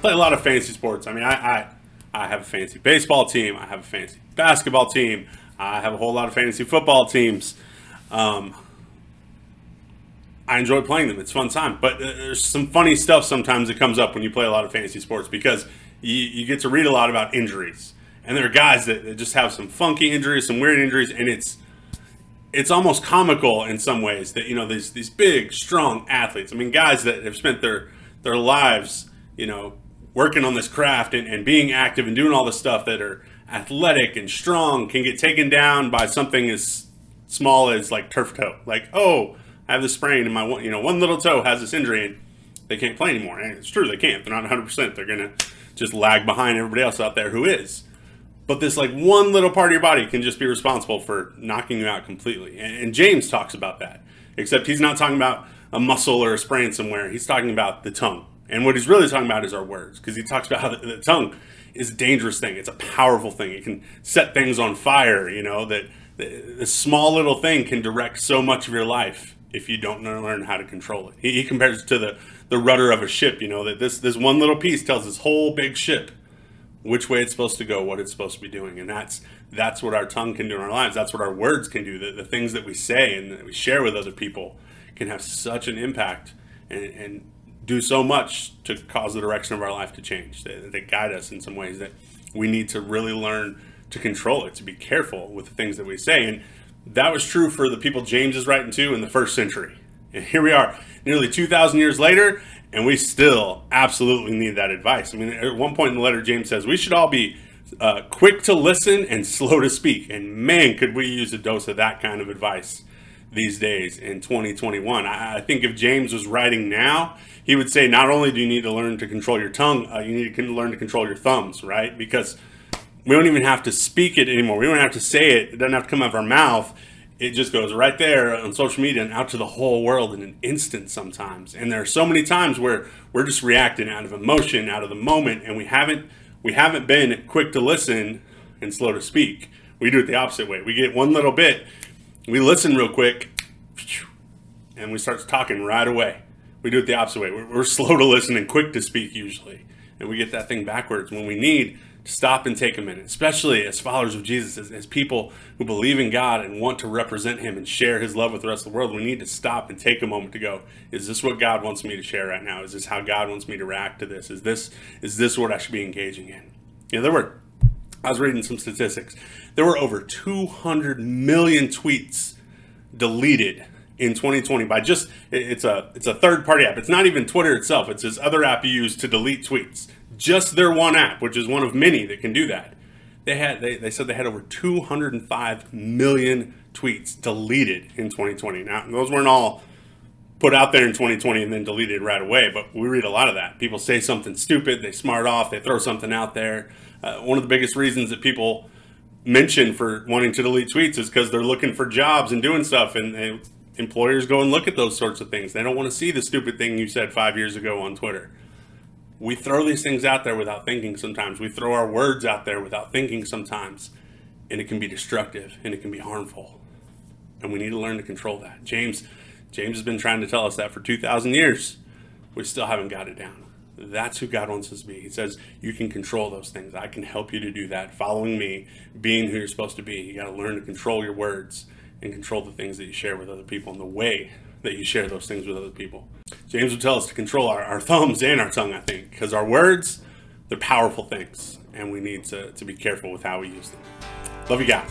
play a lot of fantasy sports. I mean, I, I, I have a fantasy baseball team. I have a fantasy basketball team. I have a whole lot of fantasy football teams. Um, I enjoy playing them. It's fun time. But uh, there's some funny stuff sometimes that comes up when you play a lot of fantasy sports because you, you get to read a lot about injuries. And there are guys that, that just have some funky injuries, some weird injuries, and it's it's almost comical in some ways that you know these these big, strong athletes. I mean, guys that have spent their their lives, you know, working on this craft and, and being active and doing all this stuff that are athletic and strong can get taken down by something as small as like turf toe. Like, oh, I have this sprain and my one, you know, one little toe has this injury and they can't play anymore. And it's true, they can't. They're not 100%. They're going to just lag behind everybody else out there who is. But this like one little part of your body can just be responsible for knocking you out completely. And, and James talks about that, except he's not talking about a muscle or a sprain somewhere. He's talking about the tongue. And what he's really talking about is our words, because he talks about how the, the, tongue is a dangerous thing. It's a powerful thing. It can set things on fire. You know that the, the small little thing can direct so much of your life if you don't learn how to control it. He, he compares it to the, the rudder of a ship, you know, that this, this one little piece tells this whole big ship which way it's supposed to go, what it's supposed to be doing. And that's that's what our tongue can do in our lives. That's what our words can do. The, the things that we say and that we share with other people can have such an impact and, and do so much to cause the direction of our life to change. They, they guide us in some ways that we need to really learn to control it, to be careful with the things that we say. And that was true for the people James is writing to in the first century. And here we are, nearly 2,000 years later, and we still absolutely need that advice. I mean, at one point in the letter, James says we should all be uh, quick to listen and slow to speak. And man, could we use a dose of that kind of advice these days in 2021. I, I think if James was writing now, he would say not only do you need to learn to control your tongue, uh, you need to learn to control your thumbs, right? Because we don't even have to speak it anymore. We don't have to say it. It doesn't have to come out of our mouth. It just goes right there on social media and out to the whole world in an instant sometimes. And there are so many times where we're just reacting out of emotion, out of the moment, and we haven't we haven't been quick to listen and slow to speak. We do it the opposite way. We get one little bit, we listen real quick, and we start talking right away. We do it the opposite way. We're, slow to listen and quick to speak usually, and we get that thing backwards when we need to stop and take a minute, especially as followers of Jesus, as, as, people who believe in God and want to represent Him and share His love with the rest of the world. We need to stop and take a moment to go: Is this what God wants me to share right now? Is this how God wants me to react to this? Is this is this what I should be engaging in? Know, there were. I was reading some statistics. There were over 200 million tweets deleted in 2020 by just it's a it's a third party app. It's not even Twitter itself. It's this other app you use to delete tweets. Just their one app, which is one of many that can do that. They had they, they said they had over 205 million tweets deleted in 2020. Now those weren't all put out there in 2020 and then deleted right away, but we read a lot of that. People say something stupid, they smart off, they throw something out there. Uh, one of the biggest reasons that people mention for wanting to delete tweets is because they're looking for jobs and doing stuff and, and employers go and look at those sorts of things. They don't want to see the stupid thing you said five years ago on Twitter. We throw these things out there without thinking sometimes. We throw our words out there without thinking sometimes. And it can be destructive and it can be harmful. And we need to learn to control that. James James has been trying to tell us that for 2,000 years. We still haven't got it down. That's who God wants us to be. He says, You can control those things. I can help you to do that. Following me, being who you're supposed to be. You got to learn to control your words and control the things that you share with other people and the way that you share those things with other people. James would tell us to control our, our thumbs and our tongue, I think, because our words, they're powerful things, and we need to, to be careful with how we use them. Love you guys.